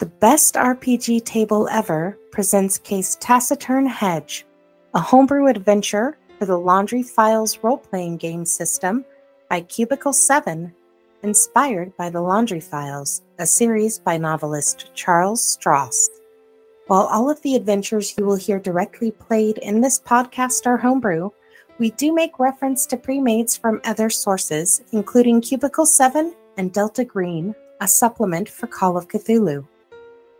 The Best RPG Table Ever presents Case Taciturn Hedge, a homebrew adventure for the Laundry Files role playing game system by Cubicle 7, inspired by the Laundry Files, a series by novelist Charles Stross. While all of the adventures you will hear directly played in this podcast are homebrew, we do make reference to pre-mades from other sources, including Cubicle 7 and Delta Green, a supplement for Call of Cthulhu.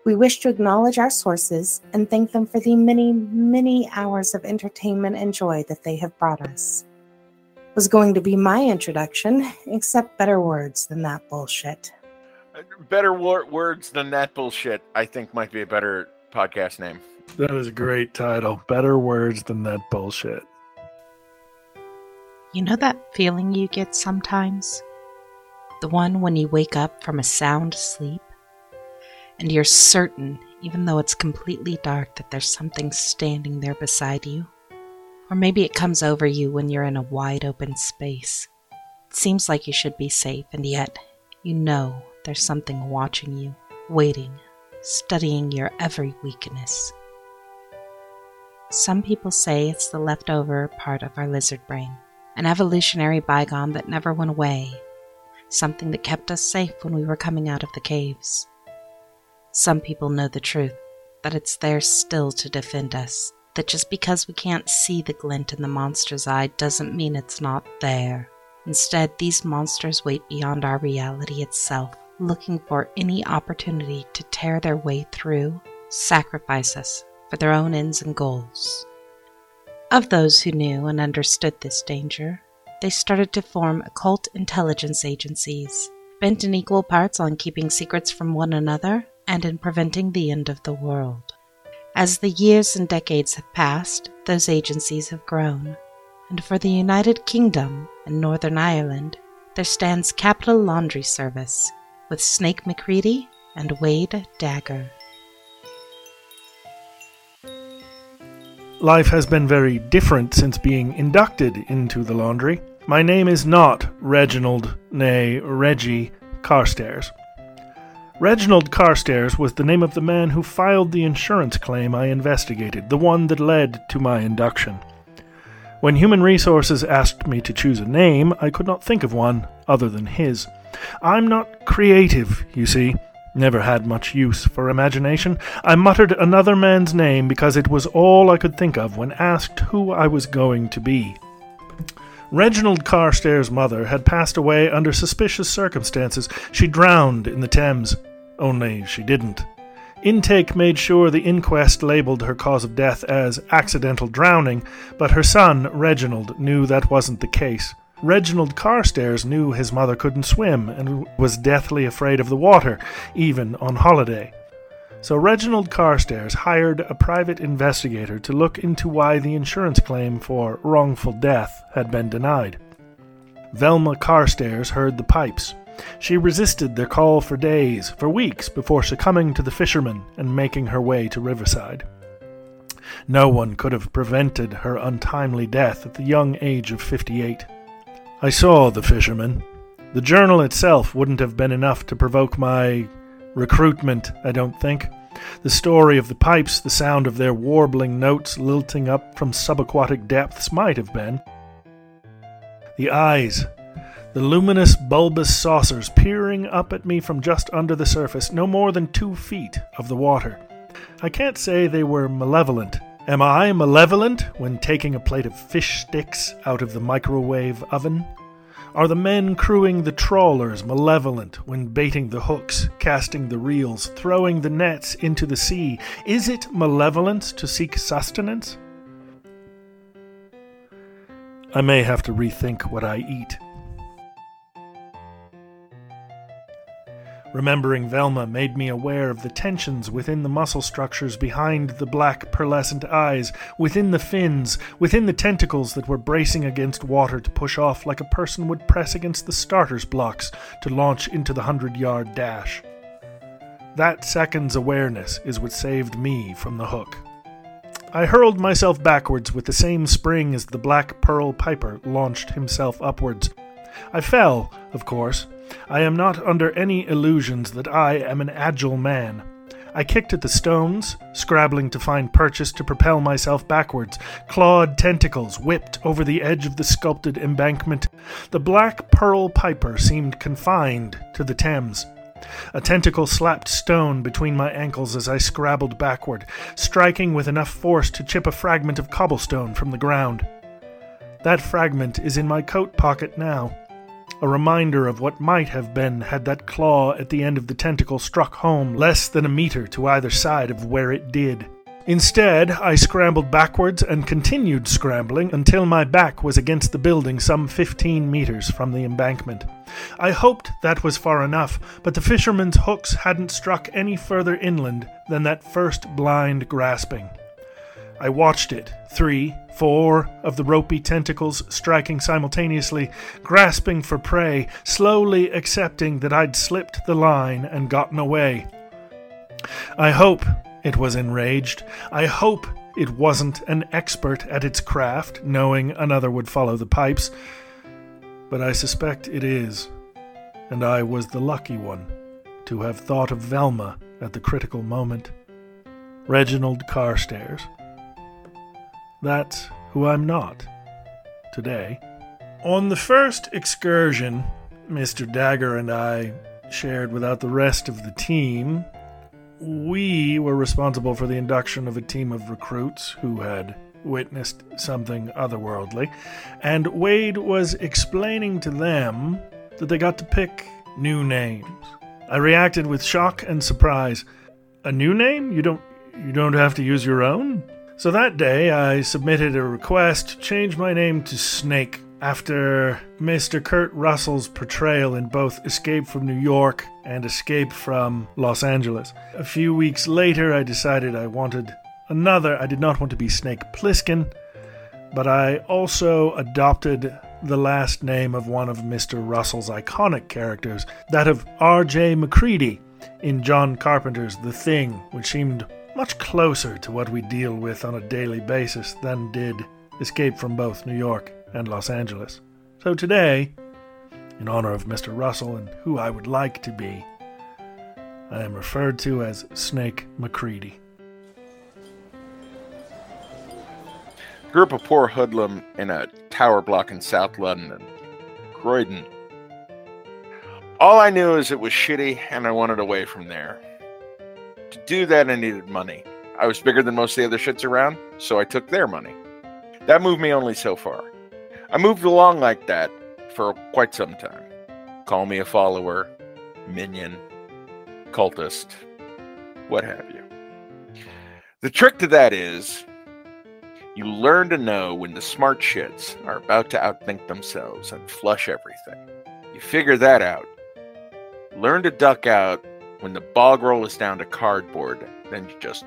We wish to acknowledge our sources and thank them for the many, many hours of entertainment and joy that they have brought us. Was going to be my introduction, except better words than that bullshit. Uh, better wor- words than that bullshit, I think might be a better podcast name. That is a great title. Better words than that bullshit. You know that feeling you get sometimes? The one when you wake up from a sound sleep and you're certain, even though it's completely dark, that there's something standing there beside you. Or maybe it comes over you when you're in a wide open space. It seems like you should be safe, and yet you know there's something watching you, waiting, studying your every weakness. Some people say it's the leftover part of our lizard brain, an evolutionary bygone that never went away, something that kept us safe when we were coming out of the caves. Some people know the truth, that it's there still to defend us, that just because we can't see the glint in the monster's eye doesn't mean it's not there. Instead, these monsters wait beyond our reality itself, looking for any opportunity to tear their way through, sacrifice us for their own ends and goals. Of those who knew and understood this danger, they started to form occult intelligence agencies, bent in equal parts on keeping secrets from one another and in preventing the end of the world. As the years and decades have passed, those agencies have grown, and for the United Kingdom and Northern Ireland, there stands Capital Laundry Service with Snake MacReady and Wade Dagger. Life has been very different since being inducted into the laundry. My name is not Reginald, nay, Reggie Carstairs. Reginald Carstairs was the name of the man who filed the insurance claim I investigated, the one that led to my induction. When Human Resources asked me to choose a name, I could not think of one other than his. I'm not creative, you see. Never had much use for imagination. I muttered another man's name because it was all I could think of when asked who I was going to be. Reginald Carstairs' mother had passed away under suspicious circumstances. She drowned in the Thames. Only she didn't. Intake made sure the inquest labelled her cause of death as accidental drowning, but her son, Reginald, knew that wasn't the case. Reginald Carstairs knew his mother couldn't swim and was deathly afraid of the water, even on holiday. So Reginald Carstairs hired a private investigator to look into why the insurance claim for wrongful death had been denied. Velma Carstairs heard the pipes. She resisted their call for days, for weeks, before succumbing to the fishermen and making her way to Riverside. No one could have prevented her untimely death at the young age of 58. I saw the fishermen. The journal itself wouldn't have been enough to provoke my recruitment, I don't think. The story of the pipes, the sound of their warbling notes lilting up from subaquatic depths might have been. The eyes, the luminous bulbous saucers peering up at me from just under the surface, no more than two feet of the water. I can't say they were malevolent. Am I malevolent when taking a plate of fish sticks out of the microwave oven? Are the men crewing the trawlers malevolent when baiting the hooks, casting the reels, throwing the nets into the sea? Is it malevolent to seek sustenance? I may have to rethink what I eat. Remembering Velma made me aware of the tensions within the muscle structures behind the black pearlescent eyes, within the fins, within the tentacles that were bracing against water to push off like a person would press against the starter's blocks to launch into the hundred yard dash. That second's awareness is what saved me from the hook. I hurled myself backwards with the same spring as the black pearl piper launched himself upwards. I fell, of course, I am not under any illusions that I am an agile man. I kicked at the stones, scrabbling to find purchase to propel myself backwards. Clawed tentacles whipped over the edge of the sculpted embankment. The black pearl piper seemed confined to the Thames. A tentacle slapped stone between my ankles as I scrabbled backward, striking with enough force to chip a fragment of cobblestone from the ground. That fragment is in my coat pocket now, a reminder of what might have been had that claw at the end of the tentacle struck home less than a meter to either side of where it did. Instead, I scrambled backwards and continued scrambling until my back was against the building some 15 meters from the embankment. I hoped that was far enough, but the fisherman's hooks hadn't struck any further inland than that first blind grasping. I watched it, three, four of the ropey tentacles striking simultaneously, grasping for prey, slowly accepting that I'd slipped the line and gotten away. I hope it was enraged. I hope it wasn't an expert at its craft, knowing another would follow the pipes. But I suspect it is, and I was the lucky one to have thought of Velma at the critical moment. Reginald Carstairs. That's who I'm not today. On the first excursion, Mr. Dagger and I shared without the rest of the team, we were responsible for the induction of a team of recruits who had witnessed something otherworldly, and Wade was explaining to them that they got to pick new names. I reacted with shock and surprise. A new name? You don't you don't have to use your own? So that day, I submitted a request to change my name to Snake after Mr. Kurt Russell's portrayal in both Escape from New York and Escape from Los Angeles. A few weeks later, I decided I wanted another. I did not want to be Snake Plissken, but I also adopted the last name of one of Mr. Russell's iconic characters, that of R.J. MacReady in John Carpenter's The Thing, which seemed much closer to what we deal with on a daily basis than did Escape from both New York and Los Angeles. So today, in honor of Mr. Russell and who I would like to be, I am referred to as Snake MacReady. Grew up a poor hoodlum in a tower block in South London, Croydon. All I knew is it was shitty and I wanted away from there. To do that, I needed money. I was bigger than most of the other shits around, so I took their money. That moved me only so far. I moved along like that for quite some time. Call me a follower, minion, cultist, what have you. The trick to that is you learn to know when the smart shits are about to outthink themselves and flush everything. You figure that out. Learn to duck out when the bog roll is down to cardboard, then you just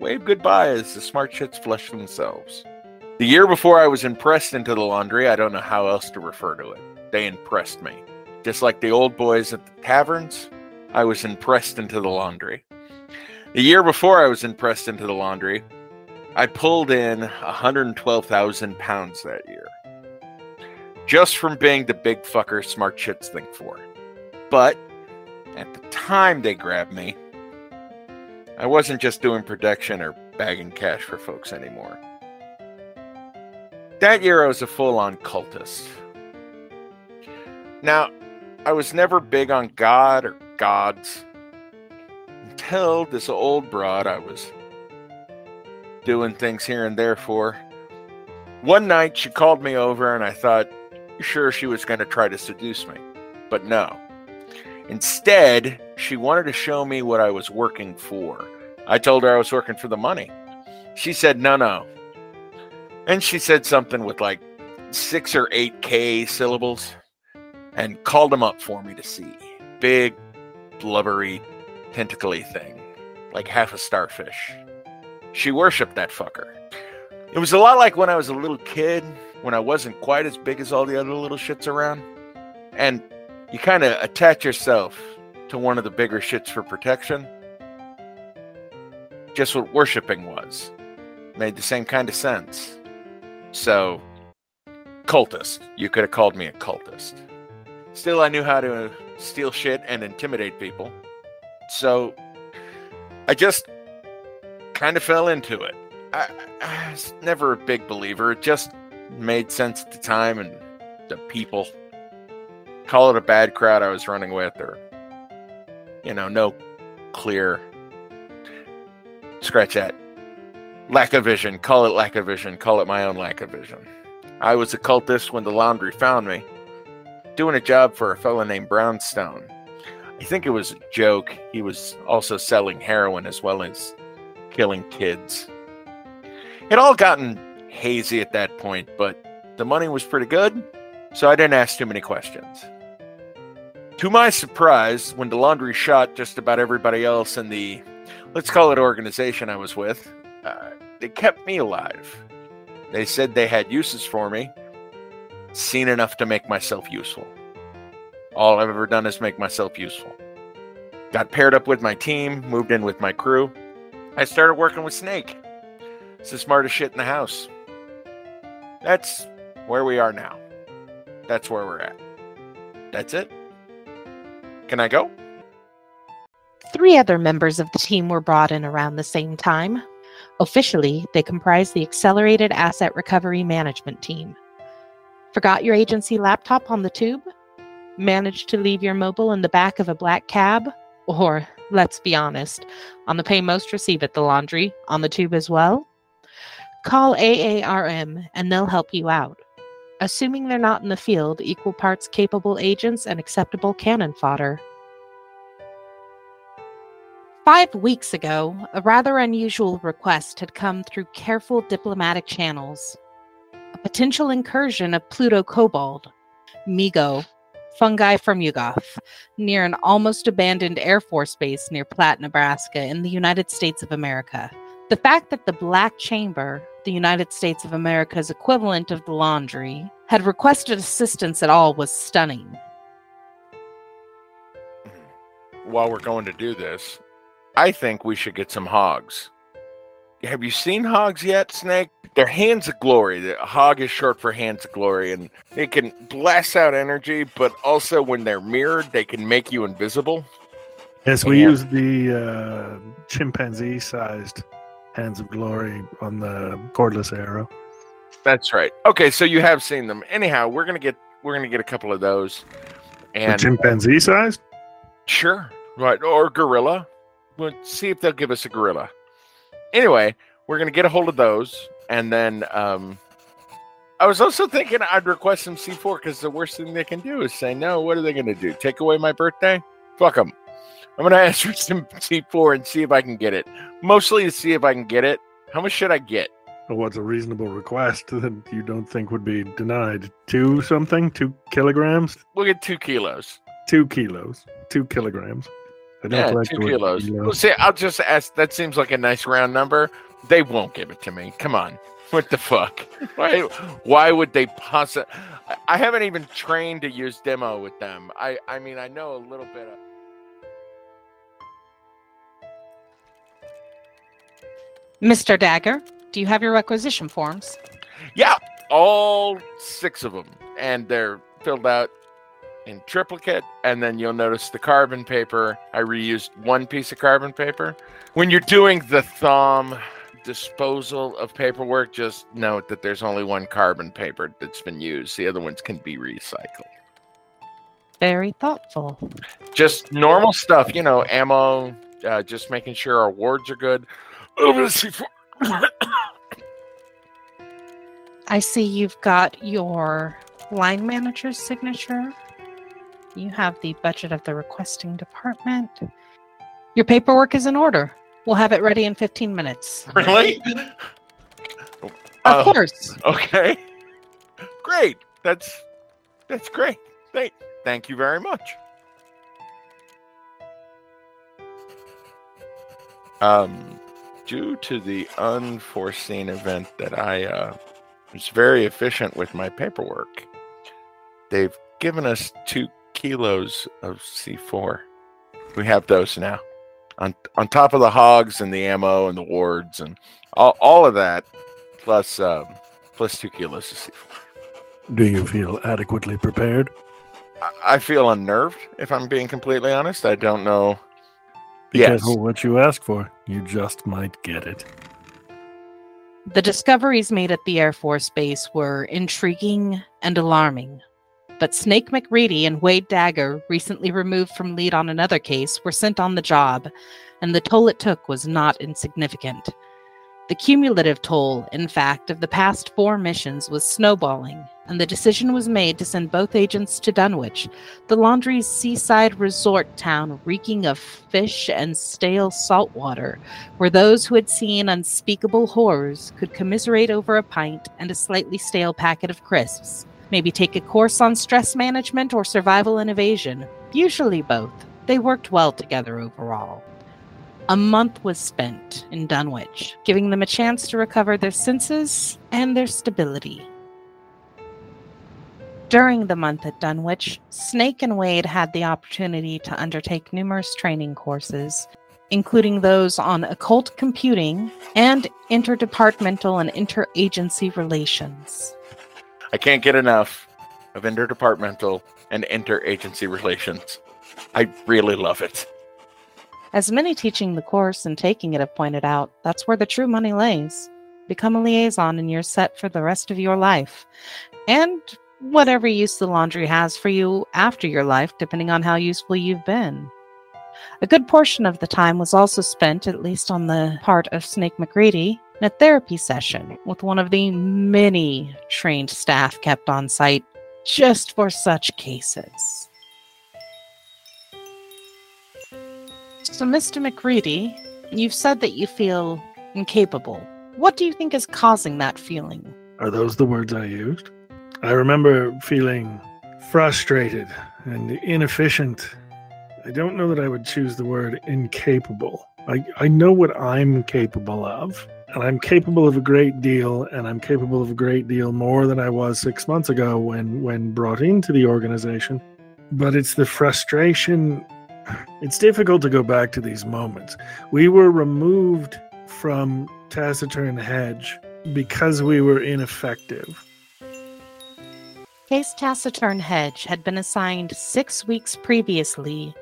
wave goodbye as the smart shits flush themselves. The year before I was impressed into the laundry, I don't know how else to refer to it. They impressed me. Just like the old boys at the taverns, I was impressed into the laundry. The year before I was impressed into the laundry, I pulled in 112,000 pounds that year. Just from being the big fucker smart shits think for. But at the time they grabbed me, I wasn't just doing production or bagging cash for folks anymore. That year I was a full on cultist. Now, I was never big on God or gods until this old broad I was doing things here and there for. One night she called me over and I thought, sure, she was going to try to seduce me. But no. Instead, she wanted to show me what I was working for. I told her I was working for the money. She said, no, no. And she said something with like six or eight K syllables and called them up for me to see. Big, blubbery, tentacly thing, like half a starfish. She worshiped that fucker. It was a lot like when I was a little kid, when I wasn't quite as big as all the other little shits around. And you kind of attach yourself to one of the bigger shits for protection. Just what worshiping was. Made the same kind of sense. So, cultist. You could have called me a cultist. Still, I knew how to steal shit and intimidate people. So, I just kind of fell into it. I, I was never a big believer. It just made sense at the time and the people. Call it a bad crowd I was running with, or, you know, no clear. Scratch that. Lack of vision. Call it lack of vision. Call it my own lack of vision. I was a cultist when the laundry found me, doing a job for a fellow named Brownstone. I think it was a joke. He was also selling heroin as well as killing kids. It all gotten hazy at that point, but the money was pretty good, so I didn't ask too many questions. To my surprise, when the laundry shot just about everybody else in the, let's call it organization I was with, uh, they kept me alive. They said they had uses for me, seen enough to make myself useful. All I've ever done is make myself useful. Got paired up with my team, moved in with my crew. I started working with Snake. It's the smartest shit in the house. That's where we are now. That's where we're at. That's it. Can I go? Three other members of the team were brought in around the same time. Officially, they comprise the Accelerated Asset Recovery Management Team. Forgot your agency laptop on the tube? Managed to leave your mobile in the back of a black cab? Or, let's be honest, on the pay most receive at the laundry, on the tube as well? Call AARM and they'll help you out. Assuming they're not in the field, equal parts capable agents and acceptable cannon fodder. Five weeks ago, a rather unusual request had come through careful diplomatic channels. A potential incursion of Pluto kobold, Migo, fungi from Yuggoth, near an almost abandoned Air Force base near Platte, Nebraska, in the United States of America. The fact that the Black Chamber, the United States of America's equivalent of the laundry, had requested assistance at all was stunning. While we're going to do this, I think we should get some hogs. Have you seen hogs yet, Snake? They're hands of glory. The hog is short for hands of glory, and they can blast out energy, but also when they're mirrored, they can make you invisible. Yes, we Yeah. use the uh, chimpanzee-sized hands of glory on the cordless arrow. That's right. Okay, so you have seen them. Anyhow, we're gonna get we're gonna get a couple of those, and chimpanzee size? Sure. Right. Or gorilla. We'll see if they'll give us a gorilla. Anyway, we're gonna get a hold of those, and then um, I was also thinking I'd request some C4 because the worst thing they can do is say no. What are they gonna do? Take away my birthday? Fuck them. I'm gonna ask for some C4 and see if I can get it. Mostly to see if I can get it. How much should I get? Or what's a reasonable request that you don't think would be denied? Two something? Two kilograms? We'll get two kilos. Two kilos. Two kilograms. I don't yeah, like two kilos. Kilo. Uh, well, see, I'll just ask. That seems like a nice round number. They won't give it to me. Come on. What the fuck? Why? Why would they possibly? I haven't even trained to use demo with them. I. I mean, I know a little bit. Of, Mr. Dagger, do you have your requisition forms? yeah, all six of them, and they're filled out in triplicate. And then you'll notice the carbon paper. I reused one piece of carbon paper. When you're doing the thumb disposal of paperwork, just note that there's only one carbon paper that's been used. The other ones can be recycled. Very thoughtful. Just normal stuff, you know, ammo, uh, just making sure our wards are good. Oh, let's see for- I see you've got your line manager's signature. You have the budget of the requesting department. Your paperwork is in order. We'll have it ready in 15 minutes. really? Of Uh, course. Okay. Great. That's that's great. Thank thank you very much. Um due to the unforeseen event that I uh was very efficient with my paperwork, they've given us two kilos of C4. We have those now. On on top of the hogs and the ammo and the wards and all, all of that, plus um, plus two kilos of C4. Do you feel adequately prepared? I- I feel unnerved, if I'm being completely honest. I don't know Yes. what you ask for. You just might get it. The discoveries made at the Air Force Base were intriguing and alarming. But Snake MacReady and Wade Dagger, recently removed from lead on another case, were sent on the job, and the toll it took was not insignificant. The cumulative toll, in fact, of the past four missions was snowballing, and the decision was made to send both agents to Dunwich, the laundry's seaside resort town reeking of fish and stale salt water, where those who had seen unspeakable horrors could commiserate over a pint and a slightly stale packet of crisps, maybe take a course on stress management or survival and evasion. Usually both. They worked well together overall. A month was spent in Dunwich, giving them a chance to recover their senses and their stability. During the month at Dunwich, Snake and Wade had the opportunity to undertake numerous training courses, including those on occult computing and interdepartmental and interagency relations. I can't get enough of interdepartmental and interagency relations. I really love it. As many teaching the course and taking it have pointed out, that's where the true money lays. Become a liaison and you're set for the rest of your life. And whatever use the laundry has for you after your life, depending on how useful you've been. A good portion of the time was also spent, at least on the part of Snake MacReady, in a therapy session with one of the many trained staff kept on site just for such cases. So, Mr. MacReady, you've said that you feel incapable. What do you think is causing that feeling? Are those the words I used? I remember feeling frustrated and inefficient. I don't know that I would choose the word incapable. I, I know what I'm capable of, and I'm capable of a great deal, and I'm capable of a great deal more than I was six months ago when, when brought into the organization. But it's the frustration. It's difficult to go back to these moments. We were removed from Taciturn Hedge because we were ineffective. Case Taciturn Hedge had been assigned six weeks previously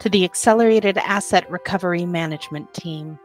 to the Accelerated Asset Recovery Management Team.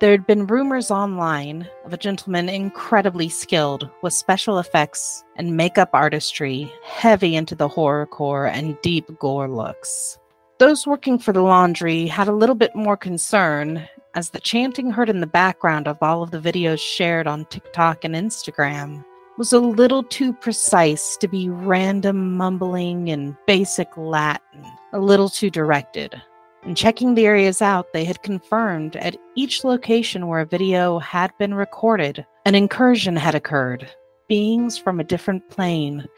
There had been rumors online of a gentleman incredibly skilled with special effects and makeup artistry, heavy into the horrorcore and deep gore looks. Those working for the laundry had a little bit more concern as the chanting heard in the background of all of the videos shared on TikTok and Instagram was a little too precise to be random mumbling in basic Latin, a little too directed. In checking the areas out, they had confirmed at each location where a video had been recorded, an incursion had occurred. Beings from a different plane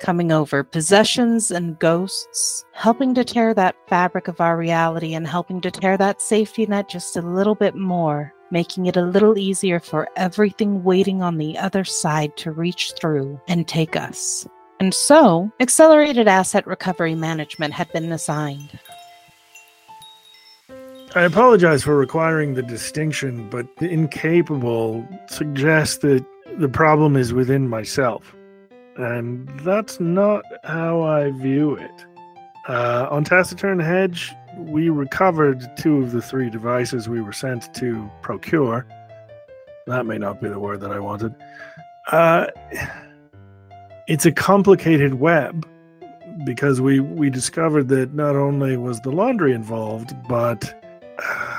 coming over, possessions and ghosts, helping to tear that fabric of our reality and helping to tear that safety net just a little bit more, making it a little easier for everything waiting on the other side to reach through and take us. And so, Accelerated Asset Recovery Management had been assigned. I apologize for requiring the distinction, but the incapable suggests that the problem is within myself. And that's not how I view it. Uh, on Taciturn Hedge, we recovered two of the three devices we were sent to procure. That may not be the word that I wanted. Uh, it's a complicated web because we, we discovered that not only was the laundry involved, but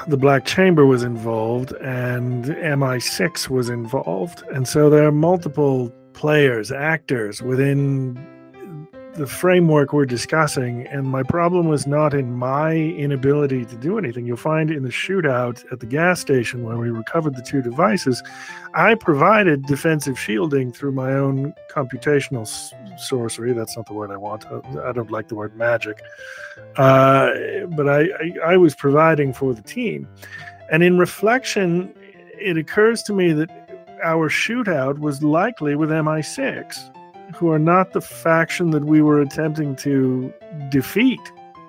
the Black Chamber was involved and MI6 was involved. And so there are multiple players, actors within the framework we're discussing. And my problem was not in my inability to do anything. You'll find in the shootout at the gas station where we recovered the two devices, I provided defensive shielding through my own computational sorcery. That's not the word I want. I don't like the word magic. Uh, but I, I, I was providing for the team. And in reflection, it occurs to me that our shootout was likely with MI6, who are not the faction that we were attempting to defeat.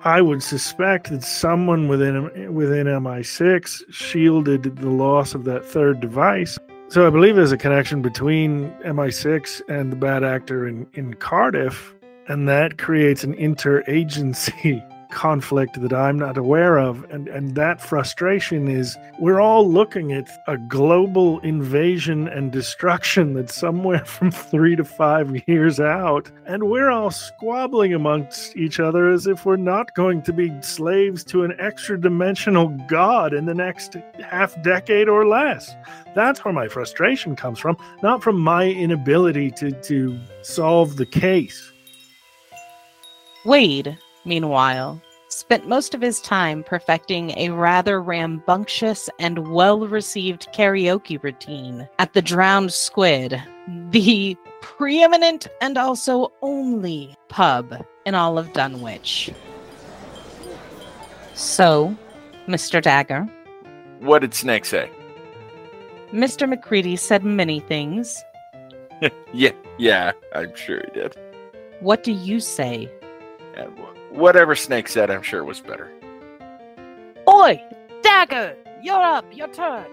I would suspect that someone within within MI6 shielded the loss of that third device. So I believe there's a connection between MI6 and the bad actor in, in Cardiff, and that creates an interagency conflict that I'm not aware of. And, and that frustration is we're all looking at a global invasion and destruction that's somewhere from three to five years out. And we're all squabbling amongst each other as if we're not going to be slaves to an extra dimensional god in the next half decade or less. That's where my frustration comes from, not from my inability to, to solve the case. Wade, meanwhile, spent most of his time perfecting a rather rambunctious and well received karaoke routine at the Drowned Squid, the preeminent and also only pub in all of Dunwich. So, Mr. Dagger, What did Snake say? Mr. MacReady said many things. Yeah, yeah, I'm sure he did. What do you say? Whatever Snake said, I'm sure was better. Oi! Dagger! You're up! Your turn!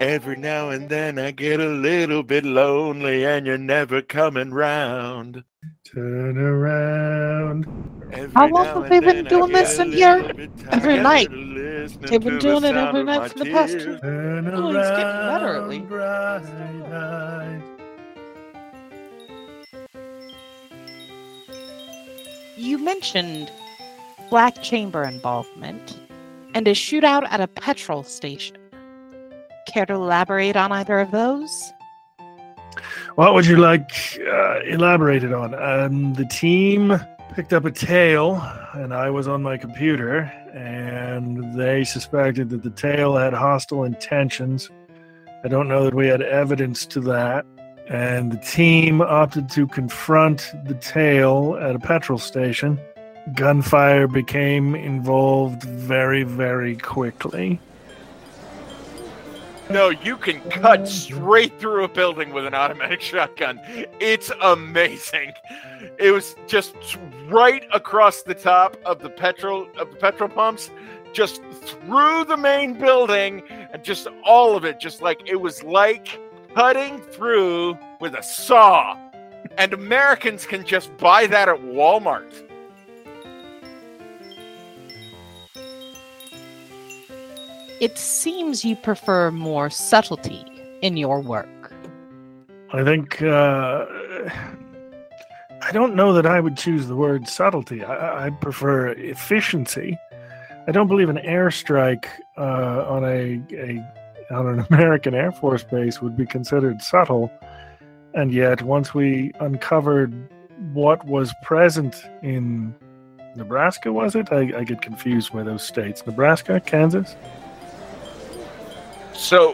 Every now and then I get a little bit lonely and you're never coming round. Turn around. Every How long have and they been doing this in here? Every night. of listening They've been doing the it every night for the past tears. Turn Oh, he's getting better at least. bright You mentioned Black Chamber involvement and a shootout at a petrol station. Care to elaborate on either of those? What would you like uh, elaborated on? Um, the team picked up a tail, and I was on my computer, and they suspected that the tail had hostile intentions. I don't know that we had evidence to that. And the team opted to confront the tail at a petrol station. Gunfire became involved very, very quickly. No, you can cut straight through a building with an automatic shotgun. It's amazing. It was just right across the top of the petrol of the petrol pumps, just through the main building, and just all of it, just like it was like cutting through with a saw. And Americans can just buy that at Walmart. It seems you prefer more subtlety in your work. I think uh, I don't know that I would choose the word subtlety. I, I prefer efficiency. I don't believe an airstrike uh, on a, a on an American Air Force base would be considered subtle. And yet, once we uncovered what was present in Nebraska, was it? I, I get confused by those states. Nebraska, Kansas. So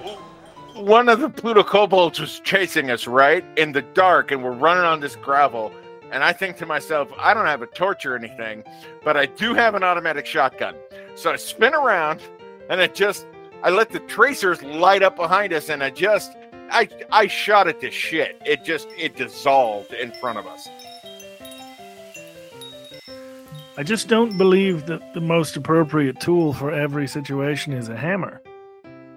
one of the Pluto kobolds was chasing us, right? In the dark, and we're running on this gravel. And I think to myself, I don't have a torch or anything, but I do have an automatic shotgun. So I spin around and I just I let the tracers light up behind us and I just I I shot it to shit. It just it dissolved in front of us. I just don't believe that the most appropriate tool for every situation is a hammer.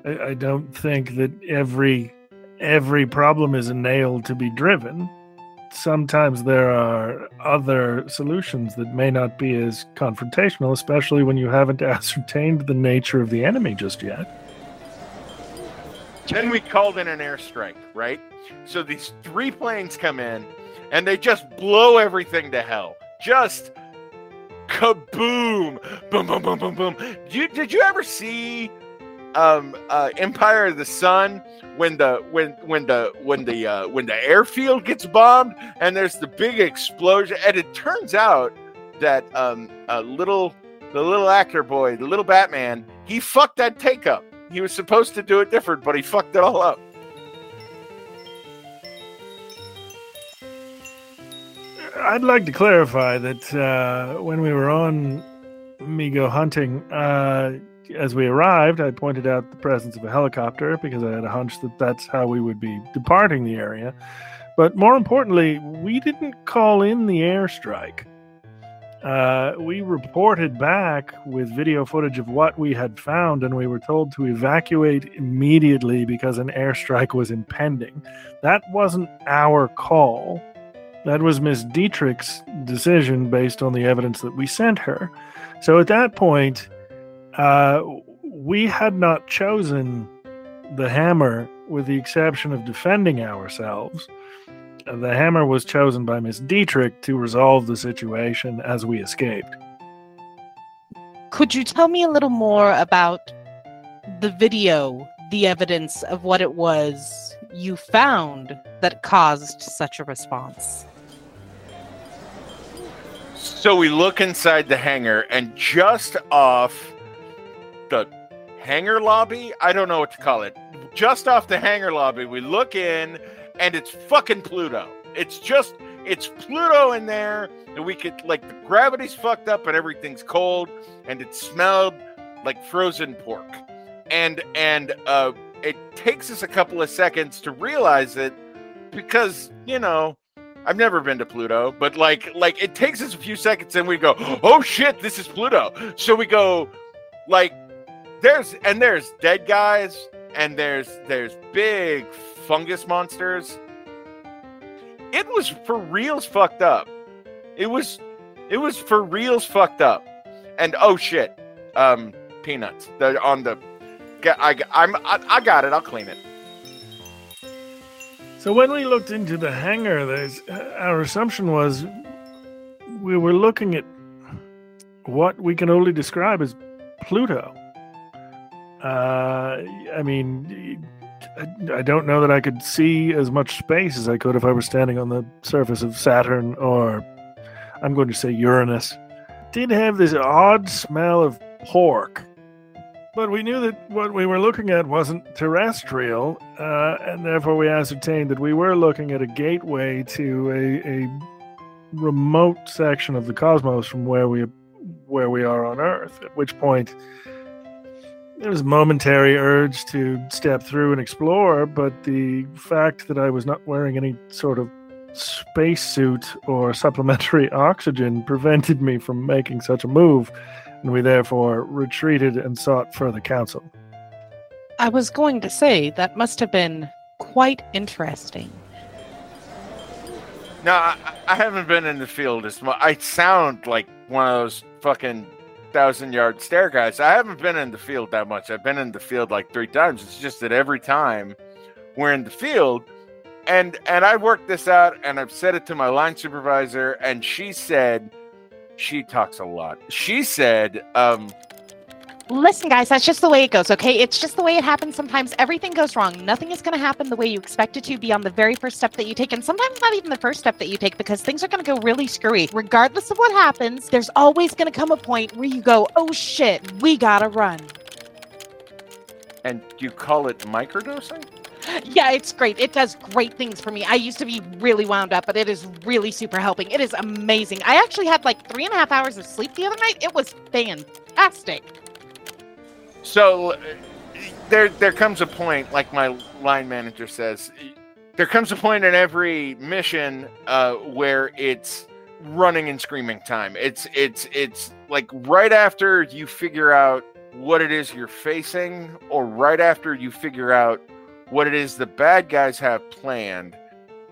I, I don't think that every every problem is a nail to be driven. Sometimes there are other solutions that may not be as confrontational, especially when you haven't ascertained the nature of the enemy just yet. Then we called in an airstrike, right? So these three planes come in and they just blow everything to hell. Just kaboom! Boom, boom, boom, boom, boom. Did you, did you ever see um, uh, Empire of the Sun when the when when the when the uh, when the airfield gets bombed and there's the big explosion and it turns out that um, a little the little actor boy, the little Batman, he fucked that take up. He was supposed to do it different, but he fucked it all up. I'd like to clarify that uh, when we were on Migo hunting, uh, as we arrived, I pointed out the presence of a helicopter because I had a hunch that that's how we would be departing the area. But more importantly, we didn't call in the airstrike. Uh, we reported back with video footage of what we had found, and we were told to evacuate immediately because an airstrike was impending. That wasn't our call. That was Miss Dietrich's decision based on the evidence that we sent her. So at that point, uh, we had not chosen the hammer with the exception of defending ourselves. The hammer was chosen by Miss Dietrich to resolve the situation as we escaped. Could you tell me a little more about the video, the evidence of what it was you found that caused such a response? So we look inside the hangar, and just off the hangar lobby, I don't know what to call it, just off the hangar lobby, we look in, and it's fucking Pluto. It's just, it's Pluto in there, and we could, like, the gravity's fucked up, and everything's cold, and it smelled like frozen pork. And, and, uh, it takes us a couple of seconds to realize it because, you know, I've never been to Pluto, but like like it takes us a few seconds and we go, "Oh shit, this is Pluto." So we go like there's and there's dead guys and there's there's big fungus monsters. It was for reals fucked up. It was it was for reals fucked up. And oh shit, um peanuts. They're on the I, I'm I, I got it. I'll clean it. So when we looked into the hangar, there's uh, our assumption was we were looking at what we can only describe as Pluto. Uh, I mean, I, don't know that I could see as much space as I could if I were standing on the surface of Saturn or I'm going to say Uranus. Did have this odd smell of pork but we knew that what we were looking at wasn't terrestrial, uh, and therefore we ascertained that we were looking at a gateway to a, a remote section of the cosmos from where we where we are on Earth. At which point, there was a momentary urge to step through and explore, but the fact that I was not wearing any sort of spacesuit or supplementary oxygen prevented me from making such a move and we therefore retreated and sought further counsel. I was going to say that must have been quite interesting. No, I, I haven't been in the field as much. I sound like one of those fucking thousand yard stare guys. I haven't been in the field that much. I've been in the field like three times. It's just that every time we're in the field, and and I worked this out, and I've said it to my line supervisor, and she said she talks a lot. She said, um, Listen, guys, that's just the way it goes, okay? It's just the way it happens sometimes. Everything goes wrong. Nothing is going to happen the way you expect it to beyond the very first step that you take. And sometimes not even the first step that you take because things are going to go really screwy. Regardless of what happens, there's always going to come a point where you go, oh shit, we got to run. And you call it microdosing? yeah, it's great. It does great things for me. I used to be really wound up, but it is really super helping. It is amazing. I actually had like three and a half hours of sleep the other night. It was fantastic. So there there comes a point, like my line manager says, there comes a point in every mission uh, where it's running and screaming time. It's it's it's like right after you figure out what it is you're facing, or right after you figure out what it is the bad guys have planned,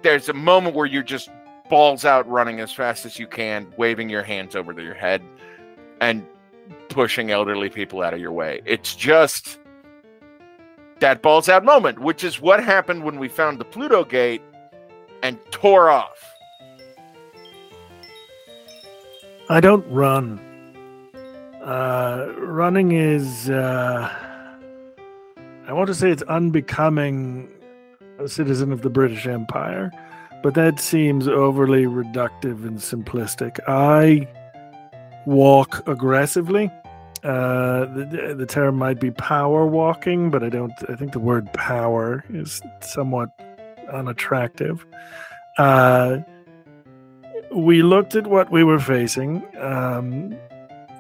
there's a moment where you're just balls out running as fast as you can, waving your hands over your head and pushing elderly people out of your way. It's just that balls out moment, which is what happened when we found the Pluto gate and tore off. I don't run. Uh, running is. Uh I want to say it's unbecoming a citizen of the British Empire, but that seems overly reductive and simplistic. I walk aggressively. Uh, the, the term might be power walking, but I don't. I think the word power is somewhat unattractive. Uh, we looked at what we were facing. Um,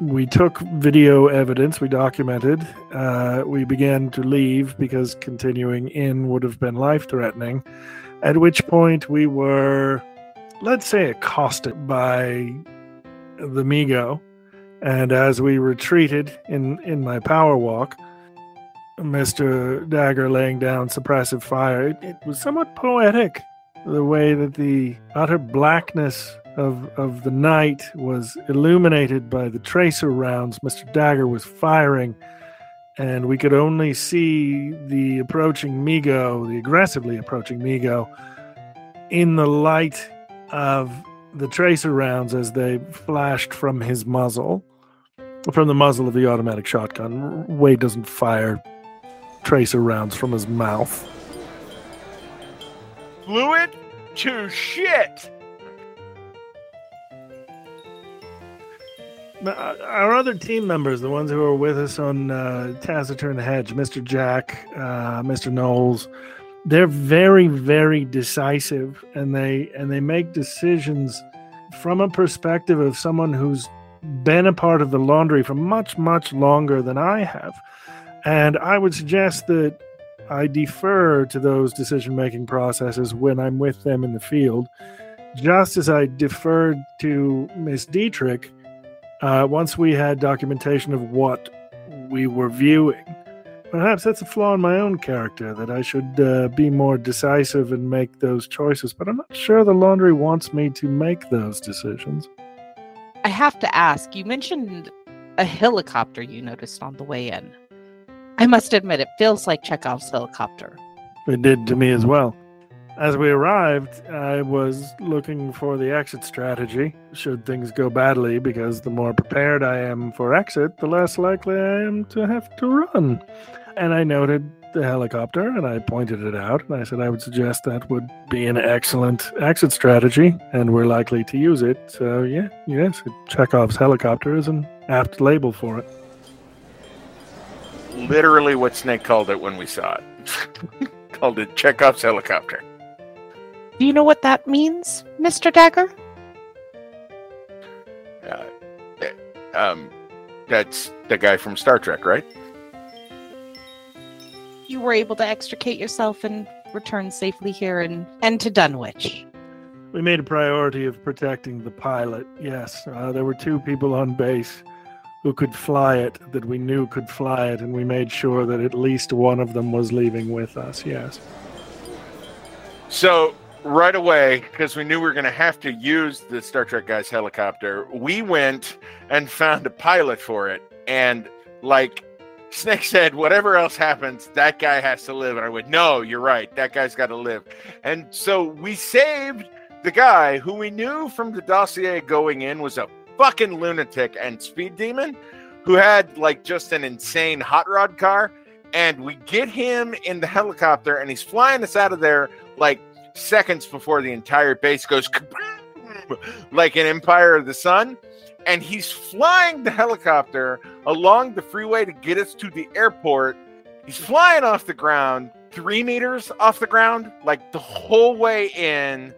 we took video evidence, we documented. Uh, we began to leave because continuing in would have been life threatening. At which point we were, let's say, accosted by the Mi-Go. And as we retreated in, in my power walk, Mr. Dagger laying down suppressive fire, it, it was somewhat poetic. the way that the utter blackness of, of the night was illuminated by the tracer rounds Mr. Dagger was firing, and we could only see the approaching Migo, the aggressively approaching Migo, in the light of the tracer rounds as they flashed from his muzzle, from the muzzle of the automatic shotgun. Wade doesn't fire tracer rounds from his mouth. Blew it to shit. Uh, Our other team members, the ones who are with us on uh, Taciturn Hedge, Mr. Jack, uh, Mr. Knowles, they're very, very decisive, and they and they make decisions from a perspective of someone who's been a part of the laundry for much, much longer than I have. And I would suggest that I defer to those decision making processes when I'm with them in the field, just as I deferred to Miss Dietrich uh, once we had documentation of what we were viewing. Perhaps that's a flaw in my own character that I should uh, be more decisive and make those choices, but I'm not sure the laundry wants me to make those decisions. I have to ask, you mentioned a helicopter you noticed on the way in. I must admit, it feels like Chekhov's helicopter. It did to me as well. As we arrived, I was looking for the exit strategy should things go badly, because the more prepared I am for exit, the less likely I am to have to run. And I noted the helicopter and I pointed it out and I said I would suggest that would be an excellent exit strategy and we're likely to use it. So, yeah, yes, Chekhov's helicopter is an apt label for it. Literally what Snake called it when we saw it. called it Chekhov's helicopter. Do you know what that means, Mr. Dagger? Uh, um, that's the guy from Star Trek, right? You were able to extricate yourself and return safely here and, and to Dunwich. We made a priority of protecting the pilot. Yes, uh, there were two people on base who could fly it that we knew could fly it, and we made sure that at least one of them was leaving with us. Yes. So right away, because we knew we were going to have to use the Star Trek guy's helicopter, we went and found a pilot for it. And like Snake said, whatever else happens, that guy has to live. And I went, no, you're right. That guy's got to live. And so we saved the guy who we knew from the dossier going in was a fucking lunatic and speed demon who had like just an insane hot rod car. And we get him in the helicopter and he's flying us out of there like seconds before the entire base goes like an Empire of the Sun. And he's flying the helicopter along the freeway to get us to the airport. He's flying off the ground, three meters off the ground, like the whole way in.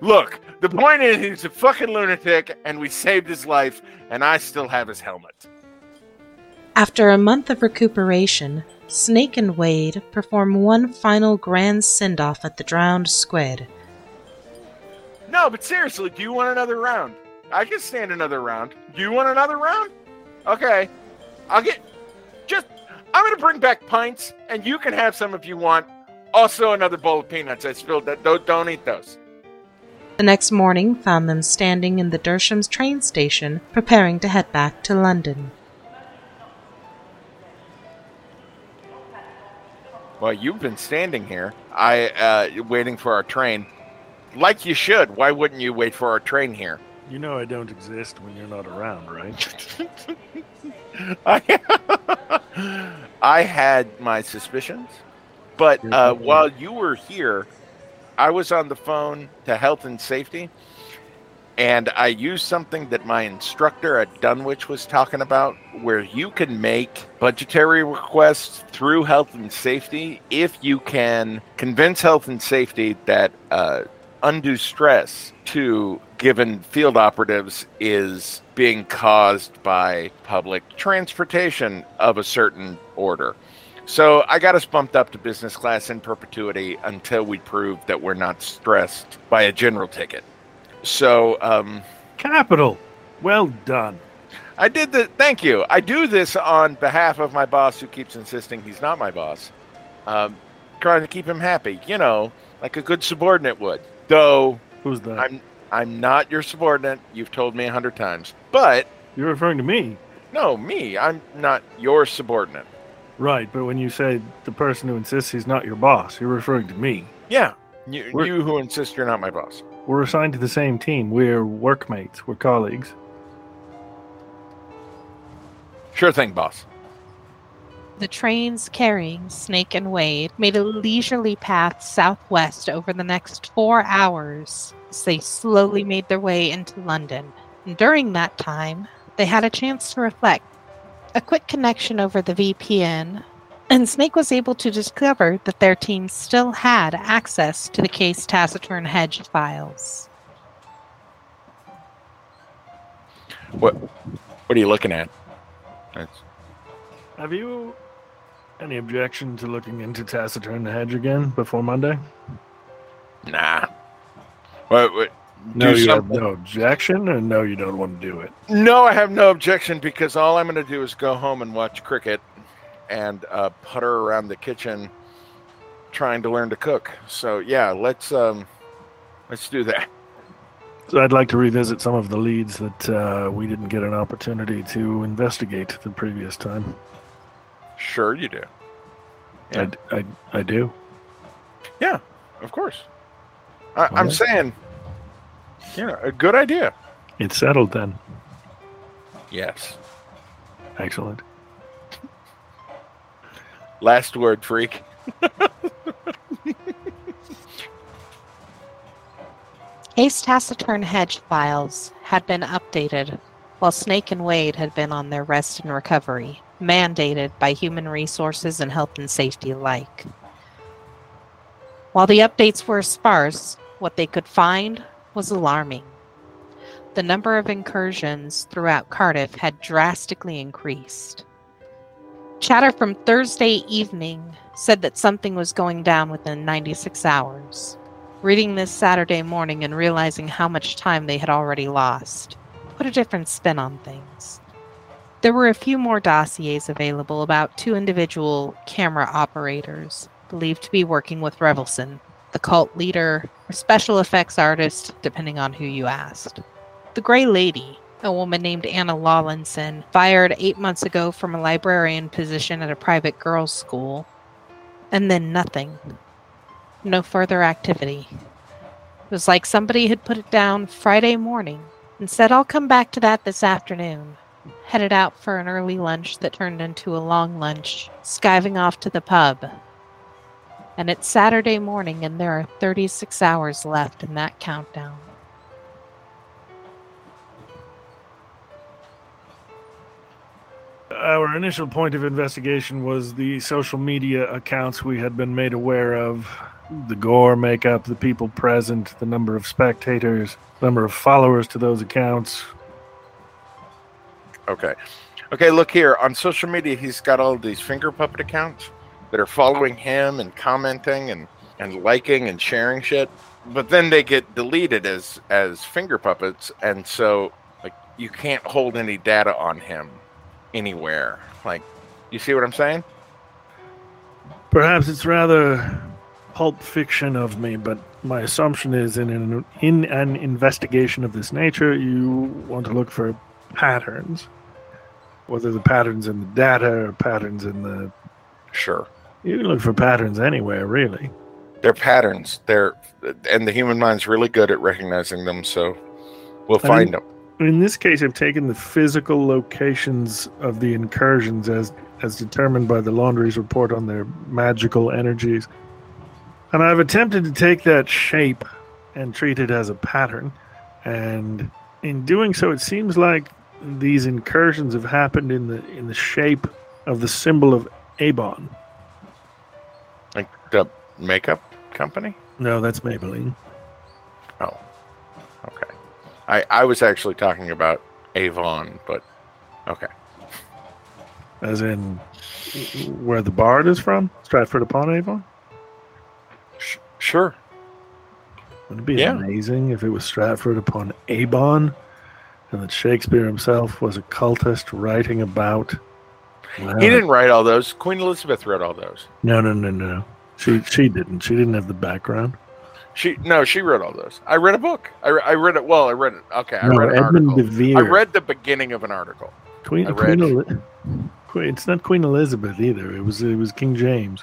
Look, the point is he's a fucking lunatic, and we saved his life, and I still have his helmet. After a month of recuperation, Snake and Wade perform one final grand send off at the drowned squid. No, but seriously, do you want another round? I can stand another round. Do you want another round? Okay. I'll get just I'm gonna bring back pints, and you can have some if you want. Also another bowl of peanuts. I spilled that don't, don't eat those. The next morning found them standing in the Dershams train station, preparing to head back to London. Well, you've been standing here, I uh, waiting for our train, like you should. Why wouldn't you wait for our train here? You know I don't exist when you're not around, right? I, I had my suspicions, but uh, while you were here, I was on the phone to health and safety, and I used something that my instructor at Dunwich was talking about, where you can make budgetary requests through health and safety if you can convince health and safety that uh, undue stress to given field operatives is being caused by public transportation of a certain order. So I got us bumped up to business class in perpetuity until we prove that we're not stressed by a general ticket. So um, Capital. Well done. I did the. Thank you. I do this on behalf of my boss, who keeps insisting he's not my boss. Um, trying to keep him happy. You know, like a good subordinate would. Though Who's that? I'm I'm not your subordinate. You've told me a hundred times. But You're referring to me. no, me. I'm not your subordinate. Right, but when you say the person who insists he's not your boss, you're referring to me. Yeah. You, We're- you who insist you're not my boss. We're assigned to the same team. We're workmates. We're colleagues. Sure thing, boss. The trains carrying Snake and Wade made a leisurely path southwest over the next four hours as they slowly made their way into London. And during that time, they had a chance to reflect. A quick connection over the VPN, and Snake was able to discover that their team still had access to the case Taciturn Hedge files. What what are you looking at? That's, Have you any objection to looking into Taciturn Hedge again before Monday? nah. What, what, No, do you have no objection, or no, you don't want to do it. No, I have no objection because all I'm going to do is go home and watch cricket and uh, putter around the kitchen trying to learn to cook. So yeah, let's um, let's do that. So I'd like to revisit some of the leads that uh, we didn't get an opportunity to investigate the previous time. Sure, you do. Yeah. I, I, I do. Yeah, of course. I, I'm Alright. saying, you know, a good idea. It's settled then. Yes. Excellent. Last word, freak. Ace Taciturn Hedge files had been updated while Snake and Wade had been on their rest and recovery, mandated by human resources and health and safety alike. While the updates were sparse, what they could find was alarming. The number of incursions throughout Cardiff had drastically increased. Chatter from Thursday evening said that something was going down within 96 hours reading this Saturday morning and realizing how much time they had already lost put a different spin on things. There were a few more dossiers available about two individual camera operators believed to be working with Revelson, the cult leader special effects artist, depending on who you asked. The Grey Lady, a woman named Anna Lawlinson, fired eight months ago from a librarian position at a private girls' school, and then nothing no further activity. It was like somebody had put it down Friday morning and said, I'll come back to that this afternoon. Headed out for an early lunch that turned into a long lunch, skiving off to the pub. And it's Saturday morning, and there are 36 hours left in that countdown. Our initial point of investigation was the social media accounts we had been made aware of the gore makeup, the people present, the number of spectators, number of followers to those accounts. Okay. Okay, look here. On social media, he's got all these finger puppet accounts that are following him and commenting and, and liking and sharing shit. But then they get deleted as as finger puppets, and so like you can't hold any data on him anywhere. Like, you see what I'm saying? Perhaps it's rather pulp fiction of me, but my assumption is in an, in an investigation of this nature, you want to look for patterns. Whether the patterns in the data or patterns in the. Sure. You can look for patterns anywhere, really. They're patterns. They're and the human mind's really good at recognizing them, so we'll I find mean- them. In this case, I've taken the physical locations of the incursions as as determined by the laundry's report on their magical energies. And I've attempted to take that shape and treat it as a pattern. And in doing so, it seems like these incursions have happened in the in the shape of the symbol of Avon. Like the makeup company? No, that's Maybelline. Oh. Okay. I, I was actually talking about Avon, but okay. As in where the bard is from? Stratford upon Avon? Sh- sure. Wouldn't it be Yeah. amazing if it was Stratford upon Avon and that Shakespeare himself was a cultist writing about. Well, He didn't write all those. Queen Elizabeth wrote all those. No, no, no, no. She she didn't. She didn't have the background. She no, she wrote all those. I read a book. I, re- I read it. Well, I read it. Okay, I no, read an Edmund article. de Vere. I read the beginning of an article. Queen. Queen, read-. It's not Queen Elizabeth either. It was. It was King James.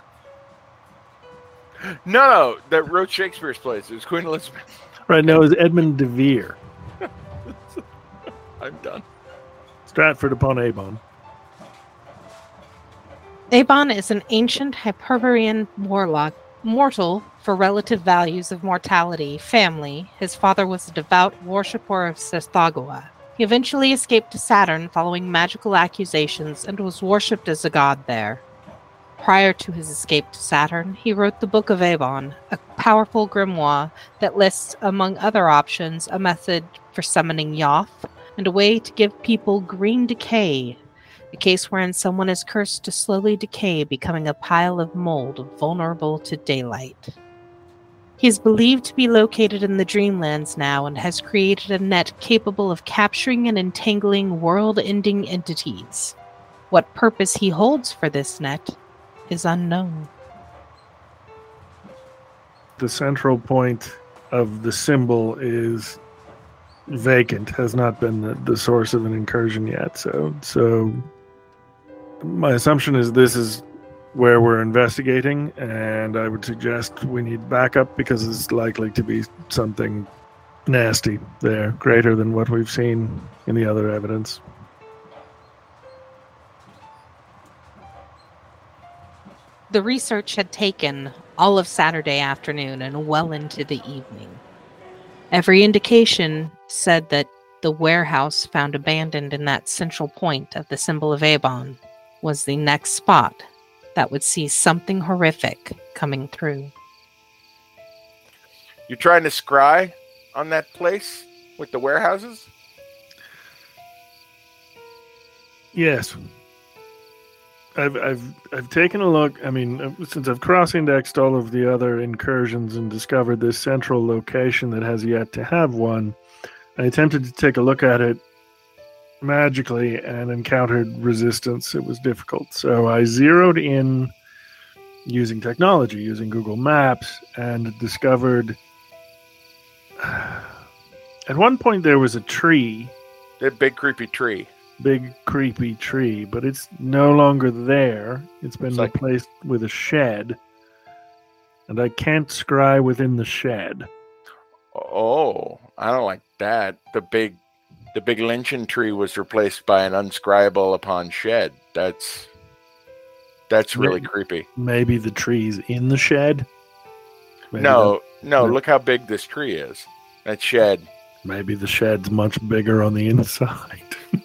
No, no, that wrote Shakespeare's plays. It was Queen Elizabeth. Right. No, it was Edmund de Vere. I'm done. Stratford upon Avon. Eibon is an ancient Hyperborean warlock, mortal for relative values of mortality, family. His father was a devout worshipper of Tsathoggua. He eventually escaped to Saturn following magical accusations and was worshipped as a god there. Prior to his escape to Saturn, he wrote the Book of Avon, a powerful grimoire that lists, among other options, a method for summoning Yoth and a way to give people green decay a case wherein someone is cursed to slowly decay, becoming a pile of mold vulnerable to daylight. He is believed to be located in the Dreamlands now and has created a net capable of capturing and entangling world ending entities. What purpose he holds for this net is unknown. The central point of the symbol is vacant. Has not been the, the source of an incursion yet. So, so my assumption is this is where we're investigating, and I would suggest we need backup because it's likely to be something nasty there, greater than what we've seen in the other evidence. The research had taken all of Saturday afternoon and well into the evening. Every indication said that the warehouse found abandoned in that central point of the symbol of Avon was the next spot that would see something horrific coming through. You're trying to scry on that place with the warehouses? Yes. I've I've I've taken a look. I mean, uh, since I've cross-indexed all of the other incursions and discovered this central location that has yet to have one, I attempted to take a look at it magically and encountered resistance. It was difficult. So I zeroed in using technology, using Google Maps, and discovered at one point there was a tree That big creepy tree. big creepy tree, but it's no longer there. It's been It's like- replaced with a shed, and I can't scry within the shed. Oh, I don't like that. The big, the big lynching tree was replaced by an unscribable upon shed. That's that's really Yeah. creepy. Maybe the tree's in the shed. Maybe no, no. Yeah. Look how big this tree is. That shed. maybe the shed's much bigger on the inside.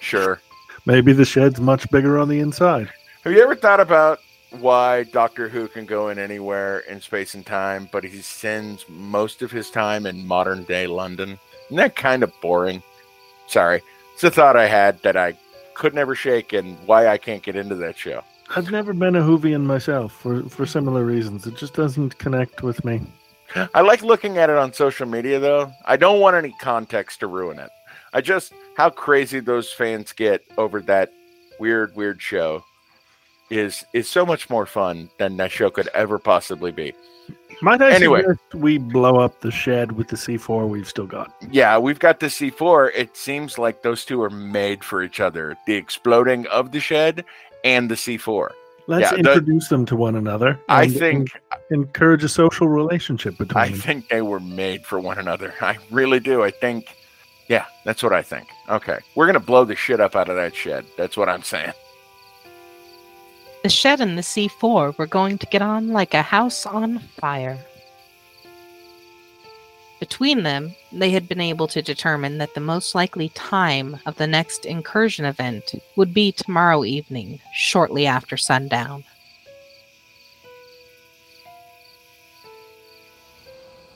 Sure. maybe the shed's much bigger on the inside. Have you ever thought about why Doctor Who can go in anywhere in space and time, but he spends most of his time in modern day London? Isn't that kind of boring? Sorry. It's a thought I had that I could never shake and why I can't get into that show. I've never been a Whovian myself for, for similar reasons. It just doesn't connect with me. I like looking at it on social media though. I don't want any context to ruin it. I just how crazy those fans get over that weird, weird show is is so much more fun than that show could ever possibly be. Might I Anyway. we blow up the shed with the C4 we've still got? Yeah, we've got the C4. It seems like those two are made for each other. The exploding of the shed and the C4. Let's Yeah, the- introduce them to one another. I think en- encourage a social relationship between I them. think they were made for one another. I really do. I think yeah, that's what I think. Okay. We're gonna blow the shit up out of that shed. That's what I'm saying. The shed and the C4 were going to get on like a house on fire. Between them, they had been able to determine that the most likely time of the next incursion event would be tomorrow evening, shortly after sundown.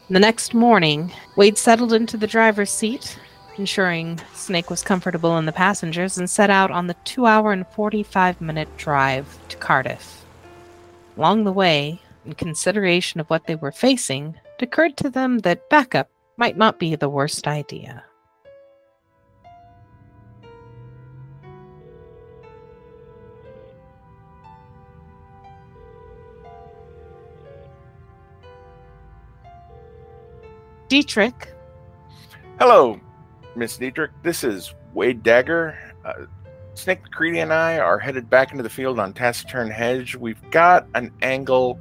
The next morning, Wade settled into the driver's seat, ensuring Snake was comfortable in the passengers, and set out on the two hour and 45 minute drive to Cardiff. Along the way, in consideration of what they were facing, it occurred to them that backup might not be the worst idea. Dietrich. Hello, Miss Dietrich. This is Wade Dagger. Uh, Snake MacReady and I are headed back into the field on Taciturn Hedge. We've got an angle